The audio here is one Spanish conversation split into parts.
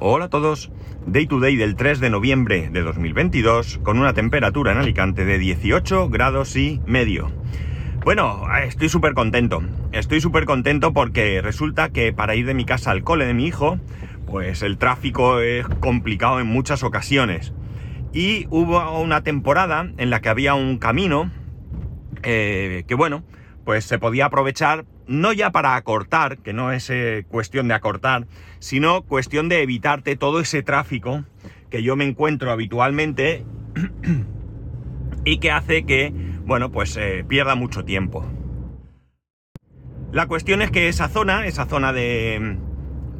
Hola a todos. Day to day del 3 de noviembre de 2022 con una temperatura en Alicante de 18 grados y medio. Bueno, estoy súper contento. Estoy súper contento porque resulta que para ir de mi casa al cole de mi hijo, pues el tráfico es complicado en muchas ocasiones. Y hubo una temporada en la que había un camino eh, que bueno, pues se podía aprovechar no ya para acortar, que no es eh, cuestión de acortar, sino cuestión de evitarte todo ese tráfico que yo me encuentro habitualmente y que hace que, bueno, pues eh, pierda mucho tiempo. La cuestión es que esa zona, esa zona de,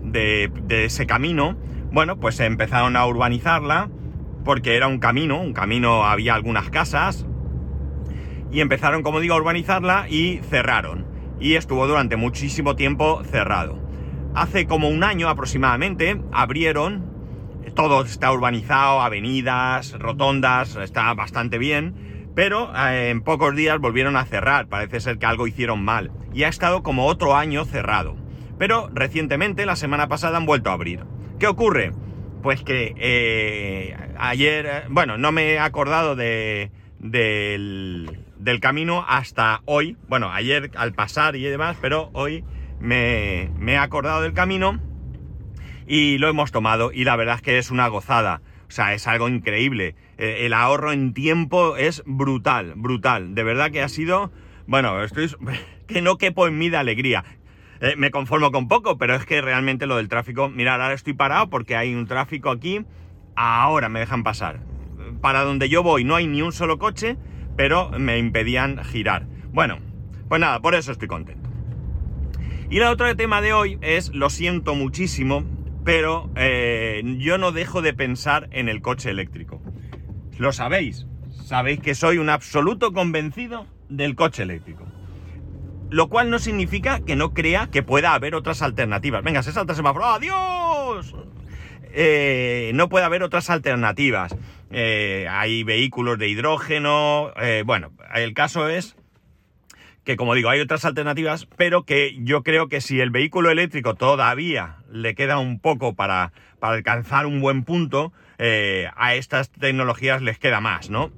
de, de ese camino, bueno, pues empezaron a urbanizarla porque era un camino, un camino había algunas casas y empezaron, como digo, a urbanizarla y cerraron y estuvo durante muchísimo tiempo cerrado. Hace como un año aproximadamente abrieron, todo está urbanizado, avenidas, rotondas, está bastante bien, pero eh, en pocos días volvieron a cerrar, parece ser que algo hicieron mal, y ha estado como otro año cerrado. Pero recientemente, la semana pasada, han vuelto a abrir. ¿Qué ocurre? Pues que eh, ayer, eh, bueno, no me he acordado de, del, del camino hasta hoy. Bueno, ayer al pasar y demás, pero hoy me, he acordado del camino y lo hemos tomado y la verdad es que es una gozada. O sea, es algo increíble. Eh, el ahorro en tiempo es brutal, brutal. De verdad que ha sido... Bueno, estoy... que no quepo en mí de alegría. Eh, me conformo con poco, pero es que realmente lo del tráfico... Mirad, ahora estoy parado porque hay un tráfico aquí. Ahora me dejan pasar. Para donde yo voy no hay ni un solo coche pero me impedían girar. Bueno, pues nada, por eso estoy contento. Y el otro tema de hoy es, lo siento muchísimo, pero eh, yo no dejo de pensar en el coche eléctrico. Lo sabéis, sabéis que soy un absoluto convencido del coche eléctrico. Lo cual no significa que no crea que pueda haber otras alternativas. Venga, se salta el semáforo. ¡Adiós! Eh, no puede haber otras alternativas. Eh, hay vehículos de hidrógeno, eh, bueno, el caso es que como digo, hay otras alternativas, pero que yo creo que si el vehículo eléctrico todavía le queda un poco para, para alcanzar un buen punto, eh, a estas tecnologías les queda más, ¿no?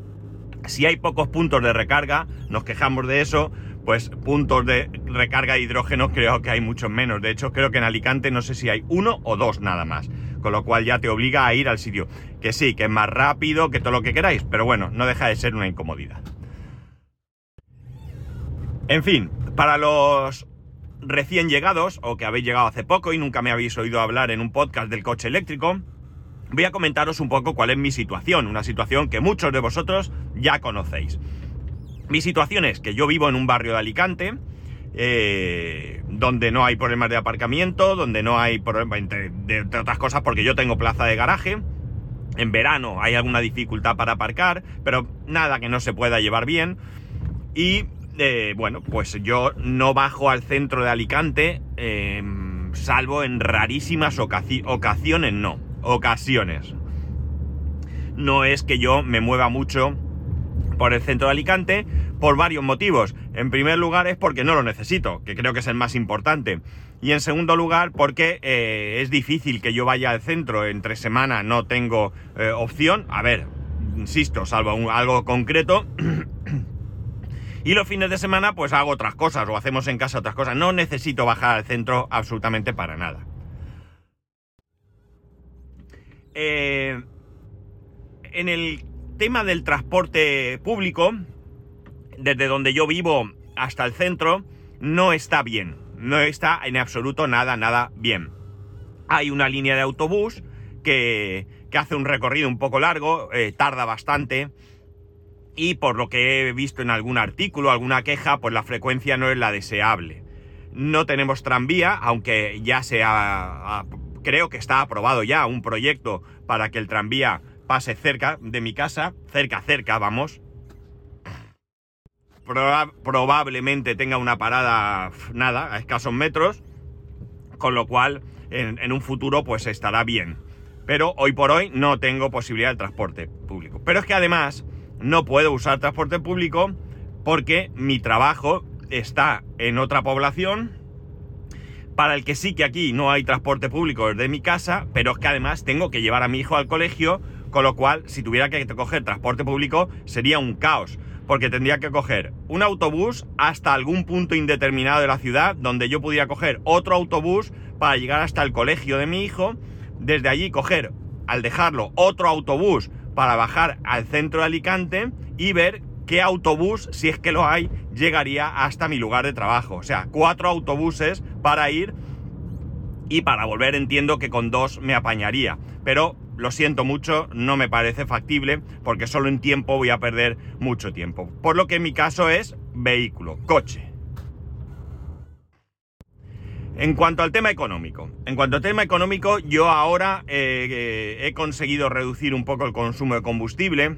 si hay pocos puntos de recarga, nos quejamos de eso, pues puntos de recarga de hidrógeno creo que hay muchos menos. De hecho, creo que en Alicante no sé si hay uno o dos nada más. Con lo cual ya te obliga a ir al sitio. Que sí, que es más rápido, que todo lo que queráis. Pero bueno, no deja de ser una incomodidad. En fin, para los recién llegados, o que habéis llegado hace poco y nunca me habéis oído hablar en un podcast del coche eléctrico, voy a comentaros un poco cuál es mi situación. Una situación que muchos de vosotros ya conocéis. Mi situación es que yo vivo en un barrio de Alicante, eh, donde no hay problemas de aparcamiento, donde no hay problemas, entre, de, otras cosas, porque yo tengo plaza de garaje. En verano hay alguna dificultad para aparcar, pero nada que no se pueda llevar bien. Y eh, bueno, pues yo no bajo al centro de Alicante, em, salvo en rarísimas ocasiones, no, ocasiones. No es que yo me mueva mucho por el centro de Alicante por varios motivos. En primer lugar es porque no lo necesito, que creo que es el más importante. Y en segundo lugar porque eh, es difícil que yo vaya al centro entre semana, no tengo eh, opción. A ver, insisto, salvo algo concreto. y los fines de semana pues hago otras cosas o hacemos en casa otras cosas. No necesito bajar al centro absolutamente para nada. Eh, en el tema del transporte público, desde donde yo vivo hasta el centro, no está bien. No está en absoluto nada, nada bien. Hay una línea de autobús que, hace un recorrido un poco largo, eh, tarda bastante. Y por lo que he visto en algún artículo, alguna queja, pues la frecuencia no es la deseable. No tenemos tranvía, aunque ya se ha, creo que está aprobado ya un proyecto para que el tranvía pase cerca de mi casa, cerca, cerca, vamos. probablemente tenga una parada, nada, a escasos metros, con lo cual en, un futuro pues estará bien. Pero hoy por hoy no tengo posibilidad de transporte público. Pero es que además no puedo usar transporte público porque mi trabajo está en otra población para el que sí que aquí no hay transporte público desde mi casa, pero es que además tengo que llevar a mi hijo al colegio, con lo cual si tuviera que coger transporte público sería un caos, porque tendría que coger un autobús hasta algún punto indeterminado de la ciudad, donde yo pudiera coger otro autobús para llegar hasta el colegio de mi hijo, desde allí coger, al dejarlo, otro autobús para bajar al centro de Alicante y ver qué autobús, si es que lo hay, llegaría hasta mi lugar de trabajo. O sea, cuatro autobuses para ir y para volver entiendo que con dos me apañaría. Pero lo siento mucho, no me parece factible porque solo en tiempo voy a perder mucho tiempo. Por lo que en mi caso es vehículo, coche. En cuanto al tema económico, en cuanto al tema económico, yo ahora eh, eh, he conseguido reducir un poco el consumo de combustible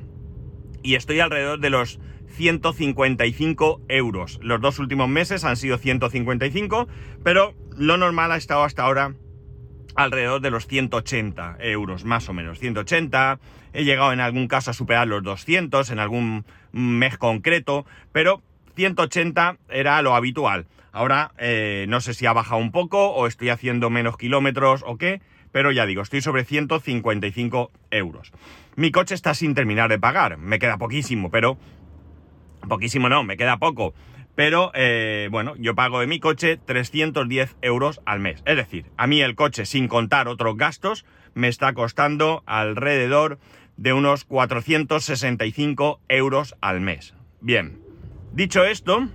y estoy alrededor de los 155 euros. Los dos últimos meses han sido 155, pero lo normal ha estado hasta ahora alrededor de los 180 euros, más o menos. 180, he llegado en algún caso a superar los 200 en algún mes concreto, pero 180 era lo habitual. Ahora eh, no sé si ha bajado un poco o estoy haciendo menos kilómetros o qué, pero ya digo, estoy sobre 155 euros. Mi coche está sin terminar de pagar, me queda poquísimo, pero... Poquísimo no, me queda poco. Pero eh, bueno, yo pago de mi coche 310 euros al mes. Es decir, a mí el coche, sin contar otros gastos, me está costando alrededor de unos 465 euros al mes. Bien, dicho esto,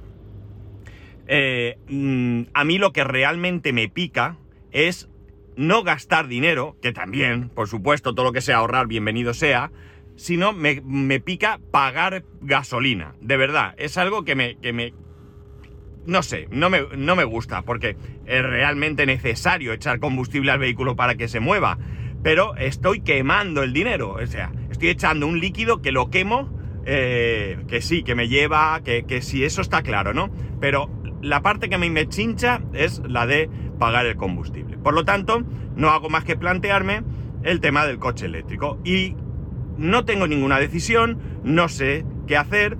eh, mm, a mí lo que realmente me pica es no gastar dinero, que también, por supuesto, todo lo que sea ahorrar, bienvenido sea, sino me, me pica pagar gasolina. De verdad, es algo que me, que me, no sé, no me, no me gusta, porque es realmente necesario echar combustible al vehículo para que se mueva. Pero estoy quemando el dinero, o sea, estoy echando un líquido que lo quemo, eh, que sí, que me lleva, que, que sí, eso está claro, ¿no? Pero la parte que a mí me chincha es la de pagar el combustible. Por lo tanto, no hago más que plantearme el tema del coche eléctrico. Y no tengo ninguna decisión, no sé qué hacer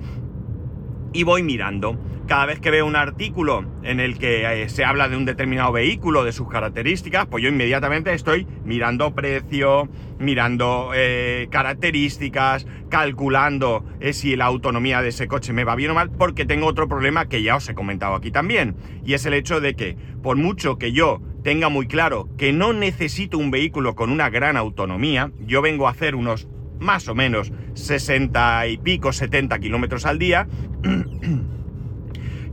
y voy mirando. Cada vez que veo un artículo en el que eh, se habla de un determinado vehículo, de sus características, pues yo inmediatamente estoy mirando precio, mirando eh, características, calculando eh, si la autonomía de ese coche me va bien o mal, porque tengo otro problema que ya os he comentado aquí también, y es el hecho de que por mucho que yo tenga muy claro que no necesito un vehículo con una gran autonomía, yo vengo a hacer unos más o menos 60 y pico, 70 kilómetros al día,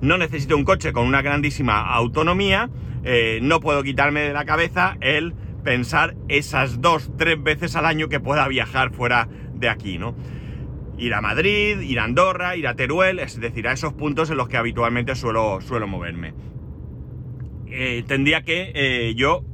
no necesito un coche con una grandísima autonomía, eh, no puedo quitarme de la cabeza el pensar esas dos, tres veces al año que pueda viajar fuera de aquí, ¿no? Ir a Madrid, ir a Andorra, ir a Teruel, es decir, a esos puntos en los que habitualmente suelo, suelo moverme. Eh, tendría que eh, yo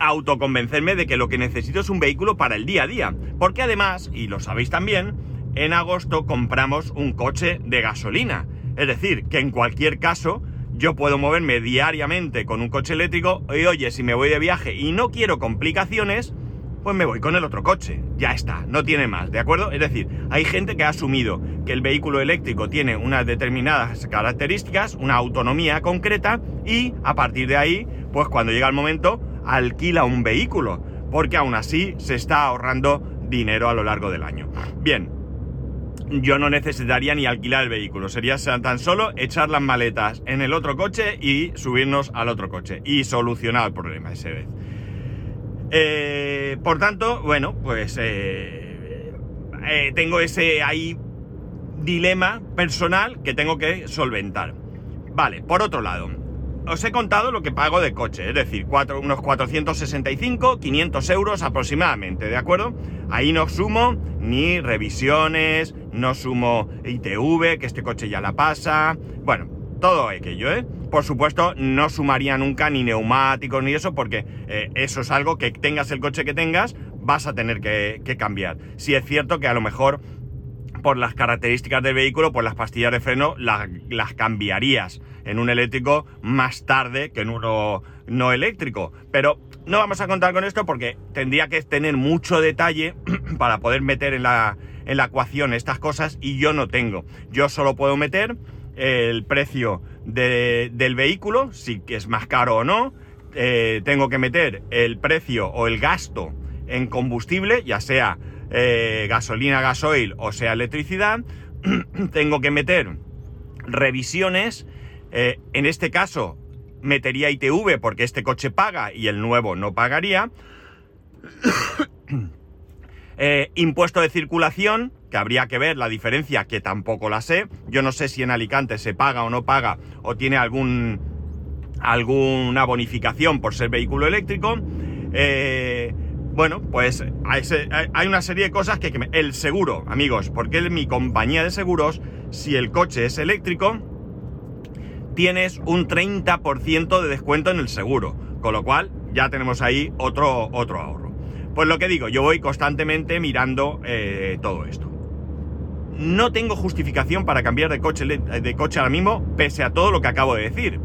autoconvencerme de que lo que necesito es un vehículo para el día a día. Porque además, y lo sabéis también, en agosto compramos un coche de gasolina. Es decir, que en cualquier caso yo puedo moverme diariamente con un coche eléctrico y oye, si me voy de viaje y no quiero complicaciones, pues me voy con el otro coche. Ya está, no tiene más, ¿de acuerdo? Es decir, hay gente que ha asumido que el vehículo eléctrico tiene unas determinadas características, una autonomía concreta y a partir de ahí, pues cuando llega el momento, alquila un vehículo, porque aún así se está ahorrando dinero a lo largo del año. Bien, yo no necesitaría ni alquilar el vehículo, sería tan solo echar las maletas en el otro coche y subirnos al otro coche y solucionar el problema ese vez. Eh, por tanto, bueno, pues eh, eh, tengo ese ahí dilema personal que tengo que solventar. Vale, por otro lado, os he contado lo que pago de coche, es decir, unos 465, 500 euros aproximadamente, ¿de acuerdo? Ahí no sumo ni revisiones, no sumo ITV, que este coche ya la pasa, bueno, todo aquello, ¿eh? Por supuesto, no sumaría nunca ni neumáticos ni eso, porque eh, eso es algo que tengas el coche que tengas, vas a tener que, cambiar. Si es cierto que a lo mejor por las características del vehículo, por las pastillas de freno, las cambiarías en un eléctrico más tarde que en uno no eléctrico. Pero no vamos a contar con esto porque tendría que tener mucho detalle para poder meter en la, en la ecuación estas cosas y yo no tengo. Yo solo puedo meter el precio del vehículo, si es más caro o no. Eh, tengo que meter el precio o el gasto en combustible, ya sea eh, gasolina, gasoil o sea electricidad. tengo que meter revisiones. Eh, en este caso, metería ITV porque este coche paga y el nuevo no pagaría. impuesto de circulación, que habría que ver la diferencia, que tampoco la sé. Yo no sé si en Alicante se paga o no paga, o tiene algún, alguna bonificación por ser vehículo eléctrico. Eh, bueno, pues hay una serie de cosas que, El seguro, amigos, porque en mi compañía de seguros, si el coche es eléctrico, tienes un 30% de descuento en el seguro. Con lo cual, ya tenemos ahí otro, otro ahorro. Pues lo que digo, yo voy constantemente mirando eh, todo esto no tengo justificación para cambiar de coche, de coche ahora mismo, pese a todo lo que acabo de decir.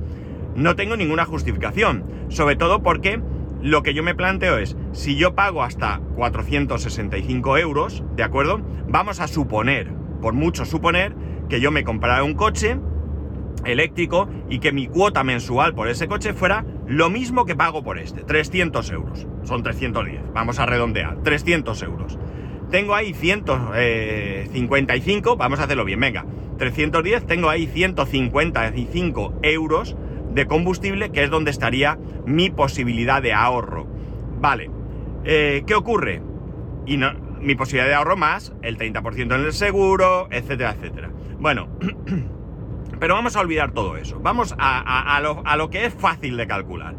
No tengo ninguna justificación. Sobre todo porque lo que yo me planteo es, si yo pago hasta 465 euros, ¿de acuerdo? Vamos a suponer, por mucho suponer, que yo me comprara un coche eléctrico y que mi cuota mensual por ese coche fuera lo mismo que pago por este, 300 euros. Son 310, vamos a redondear, 300 euros. Tengo ahí 155, vamos a hacerlo bien, venga. 310, tengo ahí 155 euros de combustible, que es donde estaría mi posibilidad de ahorro. Vale, eh, ¿qué ocurre? Y no, mi posibilidad de ahorro más el 30% en el seguro, etcétera, etcétera. Bueno, pero vamos a olvidar todo eso. Vamos a, lo, a lo que es fácil de calcular.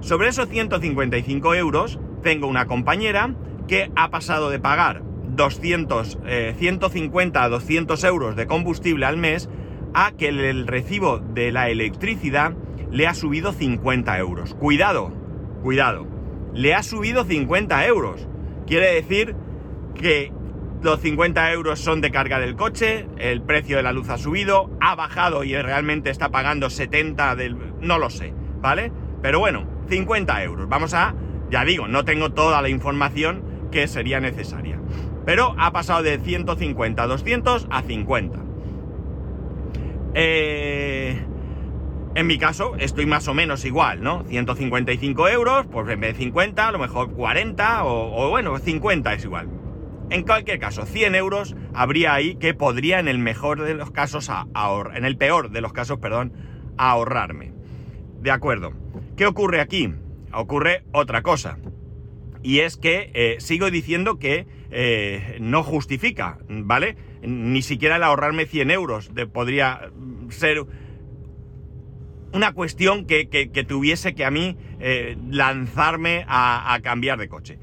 Sobre esos 155 euros, tengo una compañera que ha pasado de pagar 200, 150 a 200 euros de combustible al mes a que el, recibo de la electricidad le ha subido 50 euros. Cuidado, cuidado, le ha subido 50 euros. Quiere decir que los 50 euros son de carga del coche, el precio de la luz ha subido, ha bajado y realmente está pagando 70 del... no lo sé, ¿vale? Pero bueno, 50 euros. Vamos a, ya digo, no tengo toda la información que sería necesaria. Pero ha pasado de 150 a 200 a 50. Eh, en mi caso estoy más o menos igual, ¿no? 155 euros, pues en vez de 50, a lo mejor 40 o, bueno, 50 es igual. En cualquier caso, 100 euros habría ahí que podría en el mejor de los casos ahorrar, en el peor de los casos, perdón, ahorrarme. De acuerdo. ¿Qué ocurre aquí? Ocurre otra cosa. Y es que eh, sigo diciendo que eh, no justifica, ¿vale? Ni siquiera el ahorrarme 100 euros de, podría ser una cuestión que, tuviese que a mí eh, lanzarme a cambiar de coche.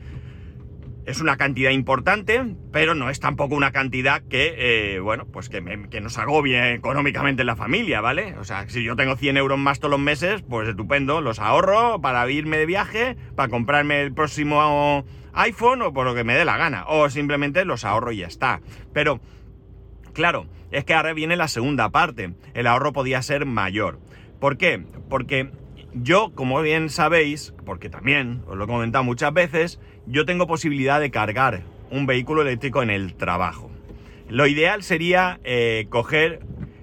Es una cantidad importante, pero no es tampoco una cantidad que, eh, bueno, pues que, nos agobie económicamente la familia, ¿vale? O sea, si yo tengo 100 euros más todos los meses, pues estupendo, los ahorro para irme de viaje, para comprarme el próximo iPhone o por lo que me dé la gana, o simplemente los ahorro y ya está. Pero, claro, es que ahora viene la segunda parte, el ahorro podía ser mayor. ¿Por qué? Porque yo, como bien sabéis, porque también os lo he comentado muchas veces, yo tengo posibilidad de cargar un vehículo eléctrico en el trabajo. Lo ideal sería eh, coger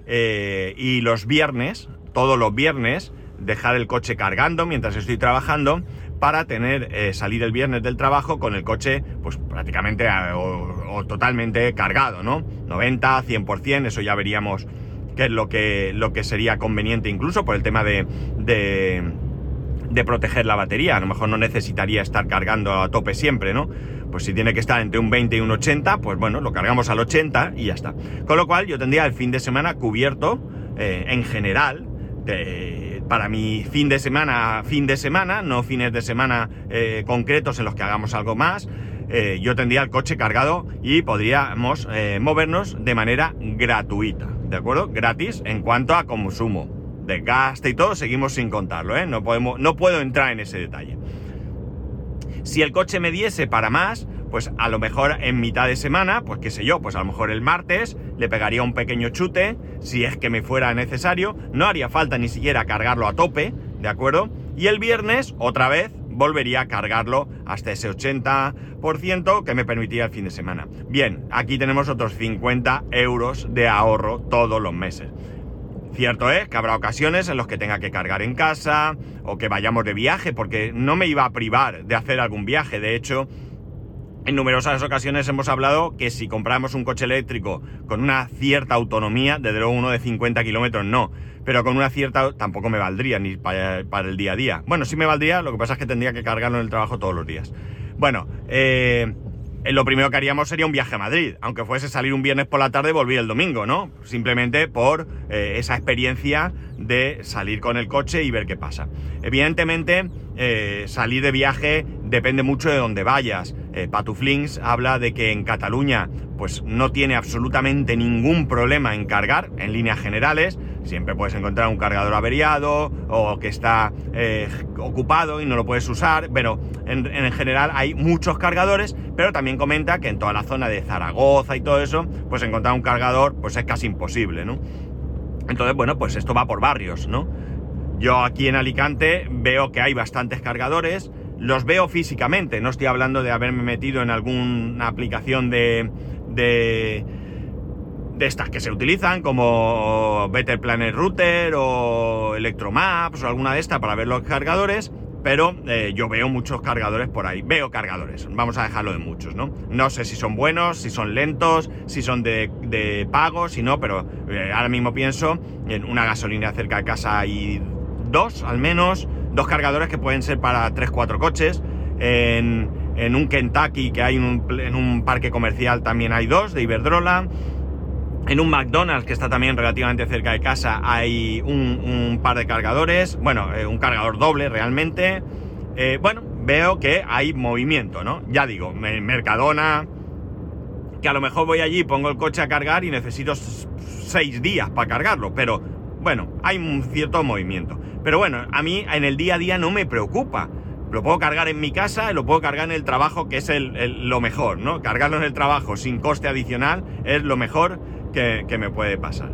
eh, y los viernes, todos los viernes, dejar el coche cargando mientras estoy trabajando para tener eh, salir el viernes del trabajo con el coche pues prácticamente o, totalmente cargado, ¿no? 90, 100%, eso ya veríamos qué es lo que, lo que sería conveniente incluso por el tema de de proteger la batería. A lo mejor no necesitaría estar cargando a tope siempre, ¿no? Pues si tiene que estar entre un 20 y un 80, pues bueno, lo cargamos al 80 y ya está. Con lo cual yo tendría el fin de semana cubierto eh, en general. para mi fin de semana, fin de semana, no fines de semana eh, concretos en los que hagamos algo más, eh, yo tendría el coche cargado y podríamos movernos de manera gratuita, ¿de acuerdo? Gratis en cuanto a consumo desgaste y todo, seguimos sin contarlo, ¿eh? No, podemos, no puedo entrar en ese detalle. Si el coche me diese para más, pues a lo mejor en mitad de semana, pues qué sé yo, pues a lo mejor el martes le pegaría un pequeño chute, si es que me fuera necesario, no haría falta ni siquiera cargarlo a tope, ¿de acuerdo? Y el viernes, otra vez, volvería a cargarlo hasta ese 80% que me permitiría el fin de semana. Bien, aquí tenemos otros 50 euros de ahorro todos los meses. Cierto es que habrá ocasiones en las que tenga que cargar en casa o que vayamos de viaje, porque no me iba a privar de hacer algún viaje. De hecho, en numerosas ocasiones hemos hablado que si compramos un coche eléctrico con una cierta autonomía, desde luego uno de 50 kilómetros no, pero con una cierta tampoco me valdría ni para, el día a día. Bueno, sí me valdría, lo que pasa es que tendría que cargarlo en el trabajo todos los días. Bueno, eh, lo primero que haríamos sería un viaje a Madrid, aunque fuese salir un viernes por la tarde y volver el domingo, ¿no? Simplemente por eh, esa experiencia de salir con el coche y ver qué pasa. Evidentemente, eh, salir de viaje depende mucho de dónde vayas. Eh, Patuflings habla de que en Cataluña pues no tiene absolutamente ningún problema en cargar en líneas generales. Siempre puedes encontrar un cargador averiado o que está eh, ocupado y no lo puedes usar. Pero en, en, general hay muchos cargadores, pero también comenta que en toda la zona de Zaragoza y todo eso, pues encontrar un cargador pues es casi imposible, ¿no? Entonces, bueno, pues esto va por barrios, ¿no? Yo aquí en Alicante veo que hay bastantes cargadores, los veo físicamente, no estoy hablando de haberme metido en alguna aplicación de, de, de estas que se utilizan como Better Planet Router o Electromaps o alguna de estas para ver los cargadores, pero eh, yo veo muchos cargadores por ahí. Veo cargadores, vamos a dejarlo de muchos, ¿no? No sé si son buenos, si son lentos, si son de, de pago, si no, pero eh, ahora mismo pienso en una gasolina cerca de casa y dos al menos, dos cargadores que pueden ser para 3-4 coches. En, un Kentucky que hay en un parque comercial también hay dos de Iberdrola. En un McDonald's que está también relativamente cerca de casa hay un, par de cargadores. Bueno, eh, un cargador doble realmente. Eh, bueno, veo que hay movimiento, ¿no? Ya digo, Mercadona, que a lo mejor voy allí, pongo el coche a cargar y necesito seis días para cargarlo, pero bueno, hay un cierto movimiento. Pero bueno, a mí en el día a día no me preocupa. Lo puedo cargar en mi casa y lo puedo cargar en el trabajo, que es lo mejor, ¿no? Cargarlo en el trabajo sin coste adicional es lo mejor que, me puede pasar.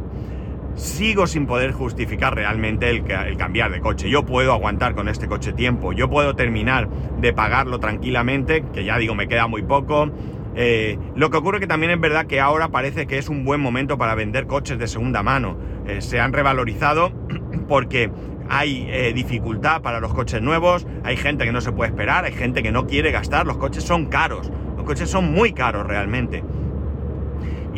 Sigo sin poder justificar realmente el, el cambiar de coche. Yo puedo aguantar con este coche tiempo. Yo puedo terminar de pagarlo tranquilamente, que ya digo, me queda muy poco. Eh, lo que ocurre que también es verdad que ahora parece que es un buen momento para vender coches de segunda mano. Eh, se han revalorizado porque hay eh, dificultad para los coches nuevos, hay gente que no se puede esperar, hay gente que no quiere gastar, los coches son caros, los coches son muy caros realmente.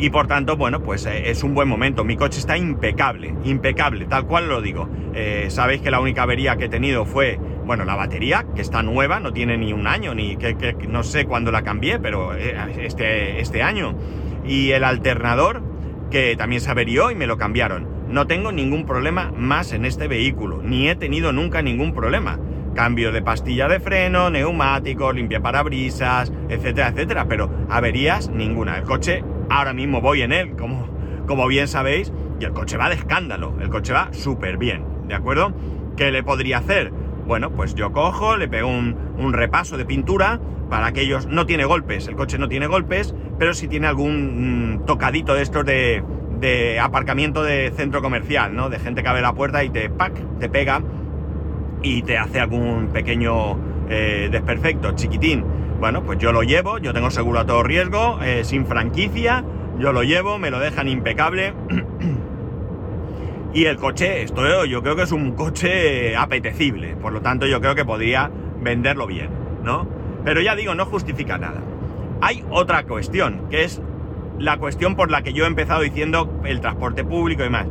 Y por tanto, bueno, pues eh, es un buen momento. Mi coche está impecable, impecable, tal cual lo digo. Eh, sabéis que la única avería que he tenido fue, bueno, la batería, que está nueva, no tiene ni un año, ni que, no sé cuándo la cambié, pero este, este año. Y el alternador, que también se averió y me lo cambiaron. No tengo ningún problema más en este vehículo, ni he tenido nunca ningún problema. Cambio de pastilla de freno, neumáticos, limpia parabrisas, etcétera, etcétera, pero averías ninguna. El coche, ahora mismo voy en él, como, como bien sabéis, y el coche va de escándalo, el coche va súper bien, ¿de acuerdo? ¿Qué le podría hacer? Bueno, pues yo cojo, le pego un, un repaso de pintura para aquellos... No tiene golpes, el coche no tiene golpes, pero sí tiene algún mm, tocadito de estos de, de aparcamiento de centro comercial, ¿no? De gente que abre la puerta y te, ¡pac! te pega y te hace algún pequeño eh, desperfecto, chiquitín. Bueno, pues yo lo llevo, yo tengo seguro a todo riesgo, eh, sin franquicia, yo lo llevo, me lo dejan impecable. y el coche, esto yo creo que es un coche apetecible, por lo tanto yo creo que podría venderlo bien, ¿no? Pero ya digo, no justifica nada. Hay otra cuestión, que es la cuestión por la que yo he empezado diciendo el transporte público y más.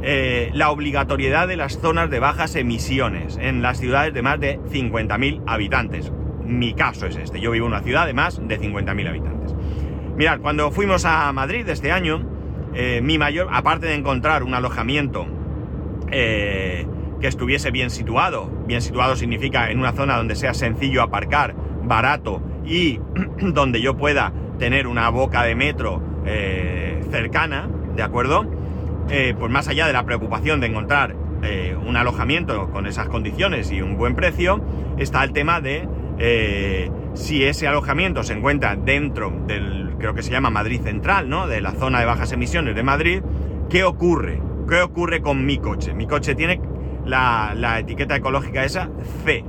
Eh, la obligatoriedad de las zonas de bajas emisiones en las ciudades de más de 50.000 habitantes. Mi caso es este, yo vivo en una ciudad de más de 50.000 habitantes. Mirad, cuando fuimos a Madrid este año, eh, mi mayor, aparte de encontrar un alojamiento eh, que estuviese bien situado, bien situado significa en una zona donde sea sencillo aparcar, barato y donde yo pueda tener una boca de metro eh, cercana, ¿de acuerdo? Eh, pues más allá de la preocupación de encontrar un alojamiento con esas condiciones y un buen precio, está el tema de si ese alojamiento se encuentra dentro del, creo que se llama Madrid Central, ¿no? De la zona de bajas emisiones de Madrid, ¿qué ocurre? ¿Qué ocurre con mi coche? Mi coche tiene la, etiqueta ecológica esa C.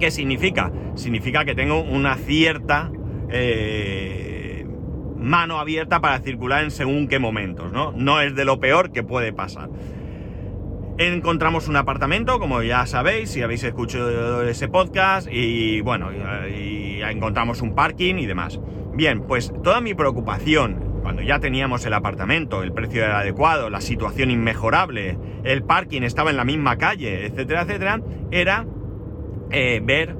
¿Qué significa? Significa que tengo una cierta mano abierta para circular en según qué momentos, ¿no? No es de lo peor que puede pasar. Encontramos un apartamento, como ya sabéis, si habéis escuchado ese podcast, y bueno, encontramos un parking y demás. Bien, pues toda mi preocupación, cuando ya teníamos el apartamento, el precio era adecuado, la situación inmejorable, el parking estaba en la misma calle, etcétera, etcétera, era eh, ver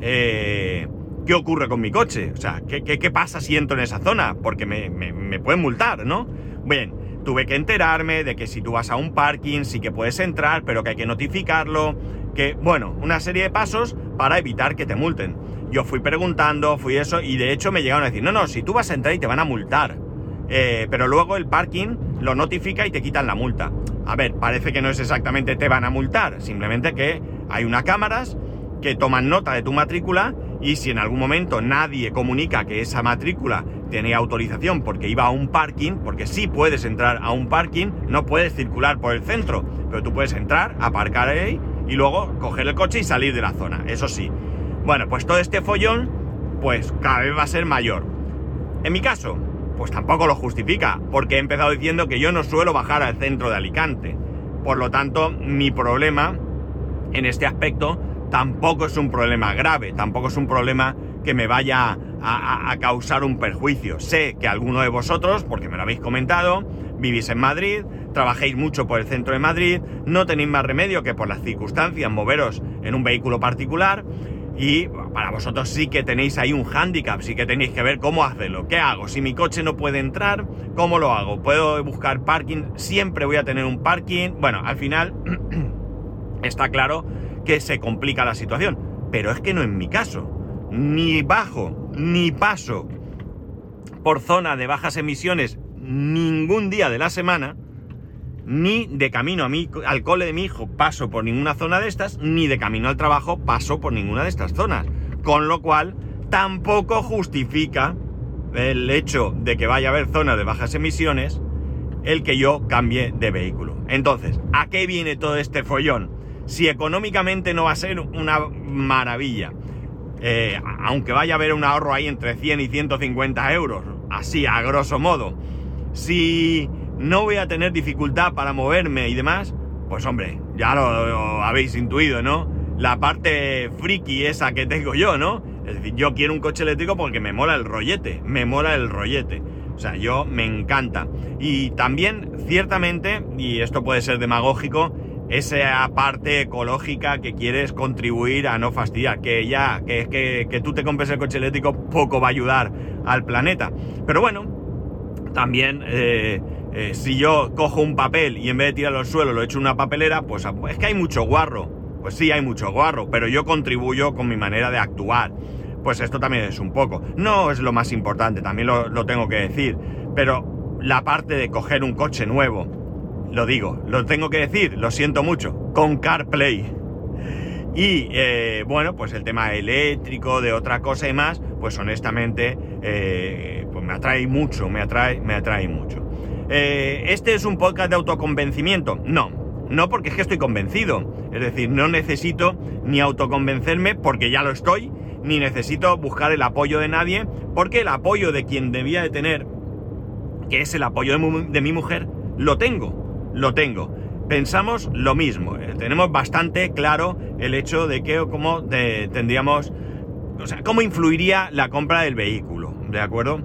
eh, qué ocurre con mi coche. O sea, ¿qué, pasa si entro en esa zona? Porque me, me pueden multar, ¿no? Bien, tuve que enterarme de que si tú vas a un parking sí que puedes entrar, pero que hay que notificarlo, que, bueno, una serie de pasos para evitar que te multen. Yo fui preguntando, fui eso, y de hecho me llegaron a decir, no, no, si tú vas a entrar y te van a multar. Eh, pero luego el parking lo notifica y te quitan la multa. A ver, parece que no es exactamente te van a multar, simplemente que hay unas cámaras que toman nota de tu matrícula y si en algún momento nadie comunica que esa matrícula tenía autorización porque iba a un parking, porque sí puedes entrar a un parking, no puedes circular por el centro, pero tú puedes entrar, aparcar ahí y luego coger el coche y salir de la zona, eso sí. Bueno, pues todo este follón, pues cada vez va a ser mayor. En mi caso, pues tampoco lo justifica, porque he empezado diciendo que yo no suelo bajar al centro de Alicante. Por lo tanto, mi problema en este aspecto tampoco es un problema grave, tampoco es un problema que me vaya a, causar un perjuicio. Sé que alguno de vosotros, porque me lo habéis comentado, vivís en Madrid, trabajéis mucho por el centro de Madrid, no tenéis más remedio que por las circunstancias moveros en un vehículo particular y para vosotros sí que tenéis ahí un hándicap, sí que tenéis que ver cómo hacerlo. ¿Qué hago? Si mi coche no puede entrar, ¿cómo lo hago? ¿Puedo buscar parking? Siempre voy a tener un parking. Bueno, al final está claro que se complica la situación. Pero es que no en mi caso. Ni bajo, ni paso por zona de bajas emisiones ningún día de la semana, ni de camino a mí, al cole de mi hijo paso por ninguna zona de estas, ni de camino al trabajo paso por ninguna de estas zonas. Con lo cual, tampoco justifica el hecho de que vaya a haber zonas de bajas emisiones el que yo cambie de vehículo. Entonces, ¿a qué viene todo este follón? Si económicamente no va a ser una maravilla, eh, aunque vaya a haber un ahorro ahí entre 100 y 150 euros, así a grosso modo, si no voy a tener dificultad para moverme y demás, pues hombre, ya lo, habéis intuido, ¿no? La parte friki esa que tengo yo, ¿no? Es decir, yo quiero un coche eléctrico porque me mola el rollete, me mola el rollete. O sea, yo me encanta. Y también, ciertamente, y esto puede ser demagógico, esa parte ecológica que quieres contribuir a no fastidiar, que ya, que, que, que tú te compres el coche eléctrico poco va a ayudar al planeta. Pero bueno, también eh, eh, si yo cojo un papel y en vez de tirarlo al suelo lo echo en una papelera, pues es que hay mucho guarro. Pues sí, hay mucho guarro, pero yo contribuyo con mi manera de actuar. Pues esto también es un poco. No es lo más importante, también lo, lo tengo que decir. Pero la parte de coger un coche nuevo, lo digo, lo tengo que decir, lo siento mucho, con CarPlay. Y eh, bueno, pues el tema eléctrico, de otra cosa y más, pues honestamente, eh, pues me atrae mucho, me atrae, me atrae mucho. Eh, ¿Este es un podcast de autoconvencimiento? No, no porque es que estoy convencido. Es decir, no necesito ni autoconvencerme porque ya lo estoy, ni necesito buscar el apoyo de nadie, porque el apoyo de quien debía de tener, que es el apoyo de mi mujer, lo tengo lo tengo. Pensamos lo mismo, eh, tenemos bastante claro el hecho de que cómo tendríamos, o sea, cómo influiría la compra del vehículo, ¿de acuerdo?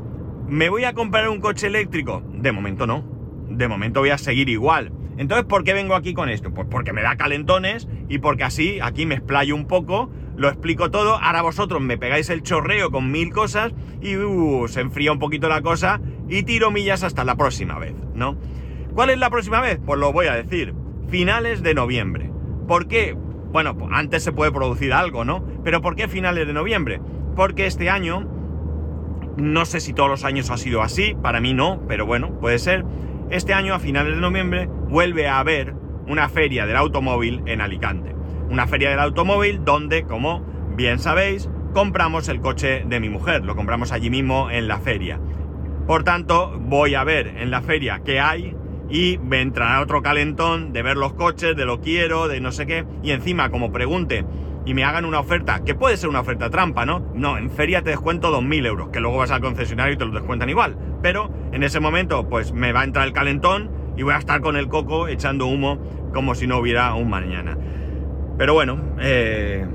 ¿Me voy a comprar un coche eléctrico? De momento no, de momento voy a seguir igual. Entonces, ¿por qué vengo aquí con esto? Pues porque me da calentones y porque así aquí me explayo un poco, lo explico todo, ahora vosotros me pegáis el chorreo con mil cosas y uh, se enfría un poquito la cosa y tiro millas hasta la próxima vez, ¿no? ¿Cuál es la próxima vez? Pues lo voy a decir. Finales de noviembre. ¿Por qué? Bueno, pues antes se puede producir algo, ¿no? Pero ¿por qué finales de noviembre? Porque este año, no sé si todos los años ha sido así, para mí no, pero bueno, puede ser. Este año, a finales de noviembre, vuelve a haber una feria del automóvil en Alicante. Una feria del automóvil donde, como bien sabéis, compramos el coche de mi mujer. Lo compramos allí mismo en la feria. Por tanto, voy a ver en la feria qué hay y me entrará otro calentón de ver los coches, de lo quiero, de no sé qué, y encima como pregunte y me hagan una oferta, que puede ser una oferta trampa, ¿no? No, en feria te descuento 2.000 euros, que luego vas al concesionario y te lo descuentan igual. Pero en ese momento, pues me va a entrar el calentón y voy a estar con el coco echando humo como si no hubiera un mañana. Pero bueno, eh,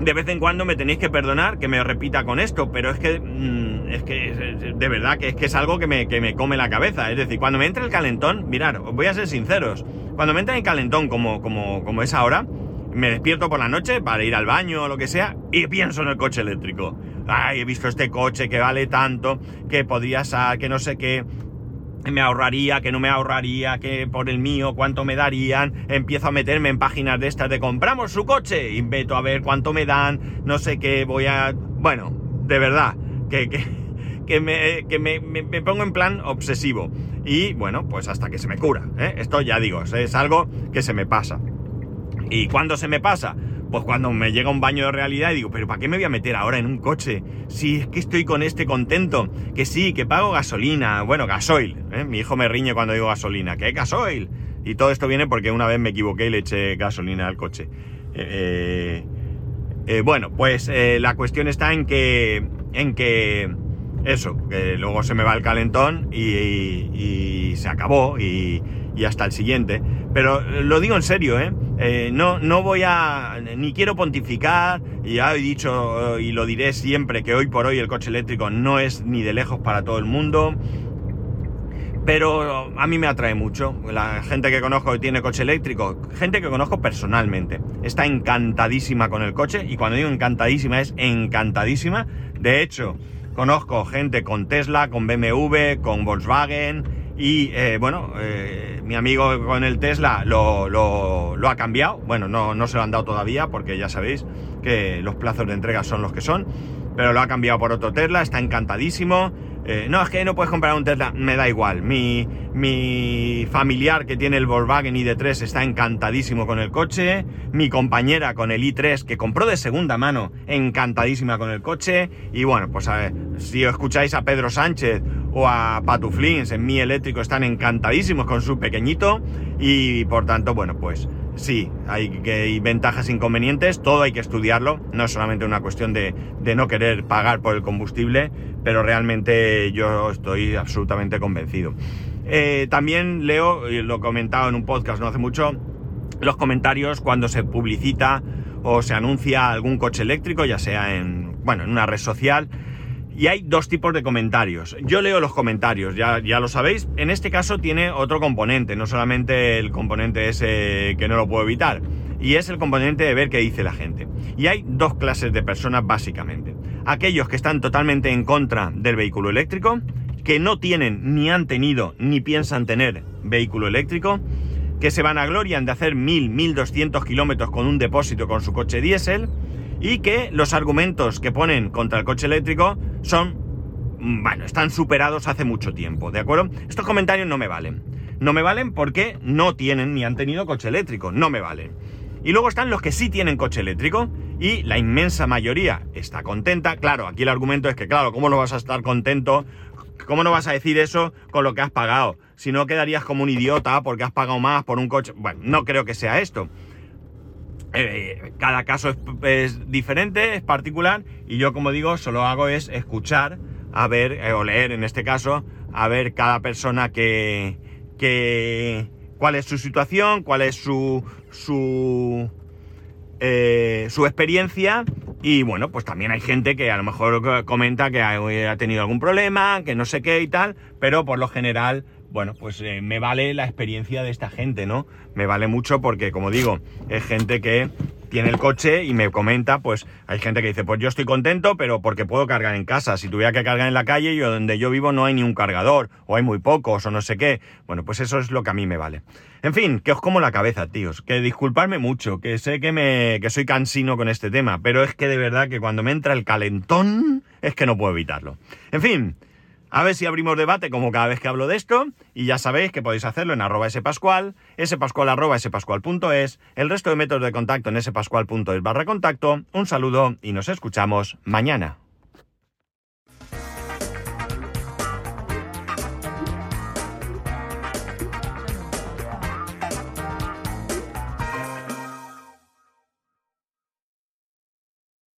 de vez en cuando me tenéis que perdonar que me repita con esto, pero es que, mm, es que, de verdad que es que es algo que me, que me come la cabeza. Es decir, cuando me entra el calentón, mirar, os voy a ser sinceros, cuando me entra el calentón como, como, como es ahora, me despierto por la noche para ir al baño o lo que sea y pienso en el coche eléctrico. Ay, he visto este coche que vale tanto, que podría ser, que no sé qué, me ahorraría, que no me ahorraría, que por el mío cuánto me darían, empiezo a meterme en páginas de estas de compramos su coche, y meto a ver cuánto me dan, no sé qué, voy a... Bueno, de verdad, que, que, que, me, que me, me, pongo en plan obsesivo. Y bueno, pues hasta que se me cura. ¿eh? Esto ya digo, es algo que se me pasa. ¿Y cuándo se me pasa? Pues cuando me llega un baño de realidad y digo, pero ¿para qué me voy a meter ahora en un coche? Si es que estoy con este contento, que sí, que pago gasolina, bueno, gasoil, ¿eh? mi hijo me riñe cuando digo gasolina, ¿qué gasoil? Y todo esto viene porque una vez me equivoqué y le eché gasolina al coche. Eh, eh, bueno, pues la cuestión está en que, en que, eso, que luego se me va el calentón y, y se acabó y, y hasta el siguiente. Pero eh, lo digo en serio, ¿eh? ¿eh? no, no voy a. ni quiero pontificar, ya he dicho eh, y lo diré siempre que hoy por hoy el coche eléctrico no es ni de lejos para todo el mundo. Pero a mí me atrae mucho. La gente que conozco que tiene coche eléctrico, gente que conozco personalmente, está encantadísima con el coche. Y cuando digo encantadísima es encantadísima. De hecho, conozco gente con Tesla, con BMW, con Volkswagen, y eh, bueno, eh, mi amigo con el Tesla lo, lo, ha cambiado. Bueno, no, no se lo han dado todavía porque ya sabéis que los plazos de entrega son los que son. Pero lo ha cambiado por otro Tesla, está encantadísimo. Eh, no, es que no puedes comprar un Tesla, me da igual. Mi, mi familiar que tiene el Volkswagen ID3 está encantadísimo con el coche. Mi compañera con el i3 que compró de segunda mano, encantadísima con el coche. Y bueno, pues a ver, si escucháis a Pedro Sánchez o a Patuflins en mi eléctrico están encantadísimos con su pequeñito. Y por tanto, bueno, pues sí, hay, que, hay ventajas e inconvenientes, todo hay que estudiarlo, no es solamente una cuestión de, no querer pagar por el combustible, pero realmente yo estoy absolutamente convencido. Eh, también leo, lo he comentado en un podcast no hace mucho, los comentarios cuando se publicita o se anuncia algún coche eléctrico, ya sea en, bueno, en una red social, y hay dos tipos de comentarios. Yo leo los comentarios, ya, ya lo sabéis. En este caso tiene otro componente, no solamente el componente ese que no lo puedo evitar. Y es el componente de ver qué dice la gente. Y hay dos clases de personas básicamente. Aquellos que están totalmente en contra del vehículo eléctrico, que no tienen, ni han tenido, ni piensan tener vehículo eléctrico, que se van a glorian de hacer 1000, 1200 kilómetros con un depósito con su coche diésel y que los argumentos que ponen contra el coche eléctrico son, bueno, están superados hace mucho tiempo, ¿de acuerdo? Estos comentarios no me valen. No me valen porque no tienen ni han tenido coche eléctrico, no me valen. Y luego están los que sí tienen coche eléctrico y la inmensa mayoría está contenta. Claro, aquí el argumento es que, claro, ¿cómo no vas a estar contento? ¿Cómo no vas a decir eso con lo que has pagado? Si no quedarías como un idiota porque has pagado más por un coche. Bueno, no creo que sea esto. Eh, cada caso es, diferente, es particular, y yo como digo, solo hago es escuchar, a ver, eh, o leer en este caso, a ver cada persona que, que cuál es su situación, cuál es su, su, eh, su experiencia, y bueno, pues también hay gente que a lo mejor comenta que ha tenido algún problema, que no sé qué y tal, pero por lo general bueno, pues eh, me vale la experiencia de esta gente, ¿no? Me vale mucho porque, como digo, es gente que tiene el coche y me comenta, pues hay gente que dice, pues yo estoy contento, pero porque puedo cargar en casa. Si tuviera que cargar en la calle, yo donde yo vivo no hay ni un cargador, o hay muy pocos, o no sé qué. Bueno, pues eso es lo que a mí me vale. En fin, que os como la cabeza, tíos. Que disculparme mucho, que sé que me. que soy cansino con este tema, pero es que de verdad que cuando me entra el calentón, es que no puedo evitarlo. En fin. A ver si abrimos debate como cada vez que hablo de esto, y ya sabéis que podéis hacerlo en arroba spascual, spascual arroba el resto de métodos de contacto en spascual.es barra contacto. Un saludo y nos escuchamos mañana.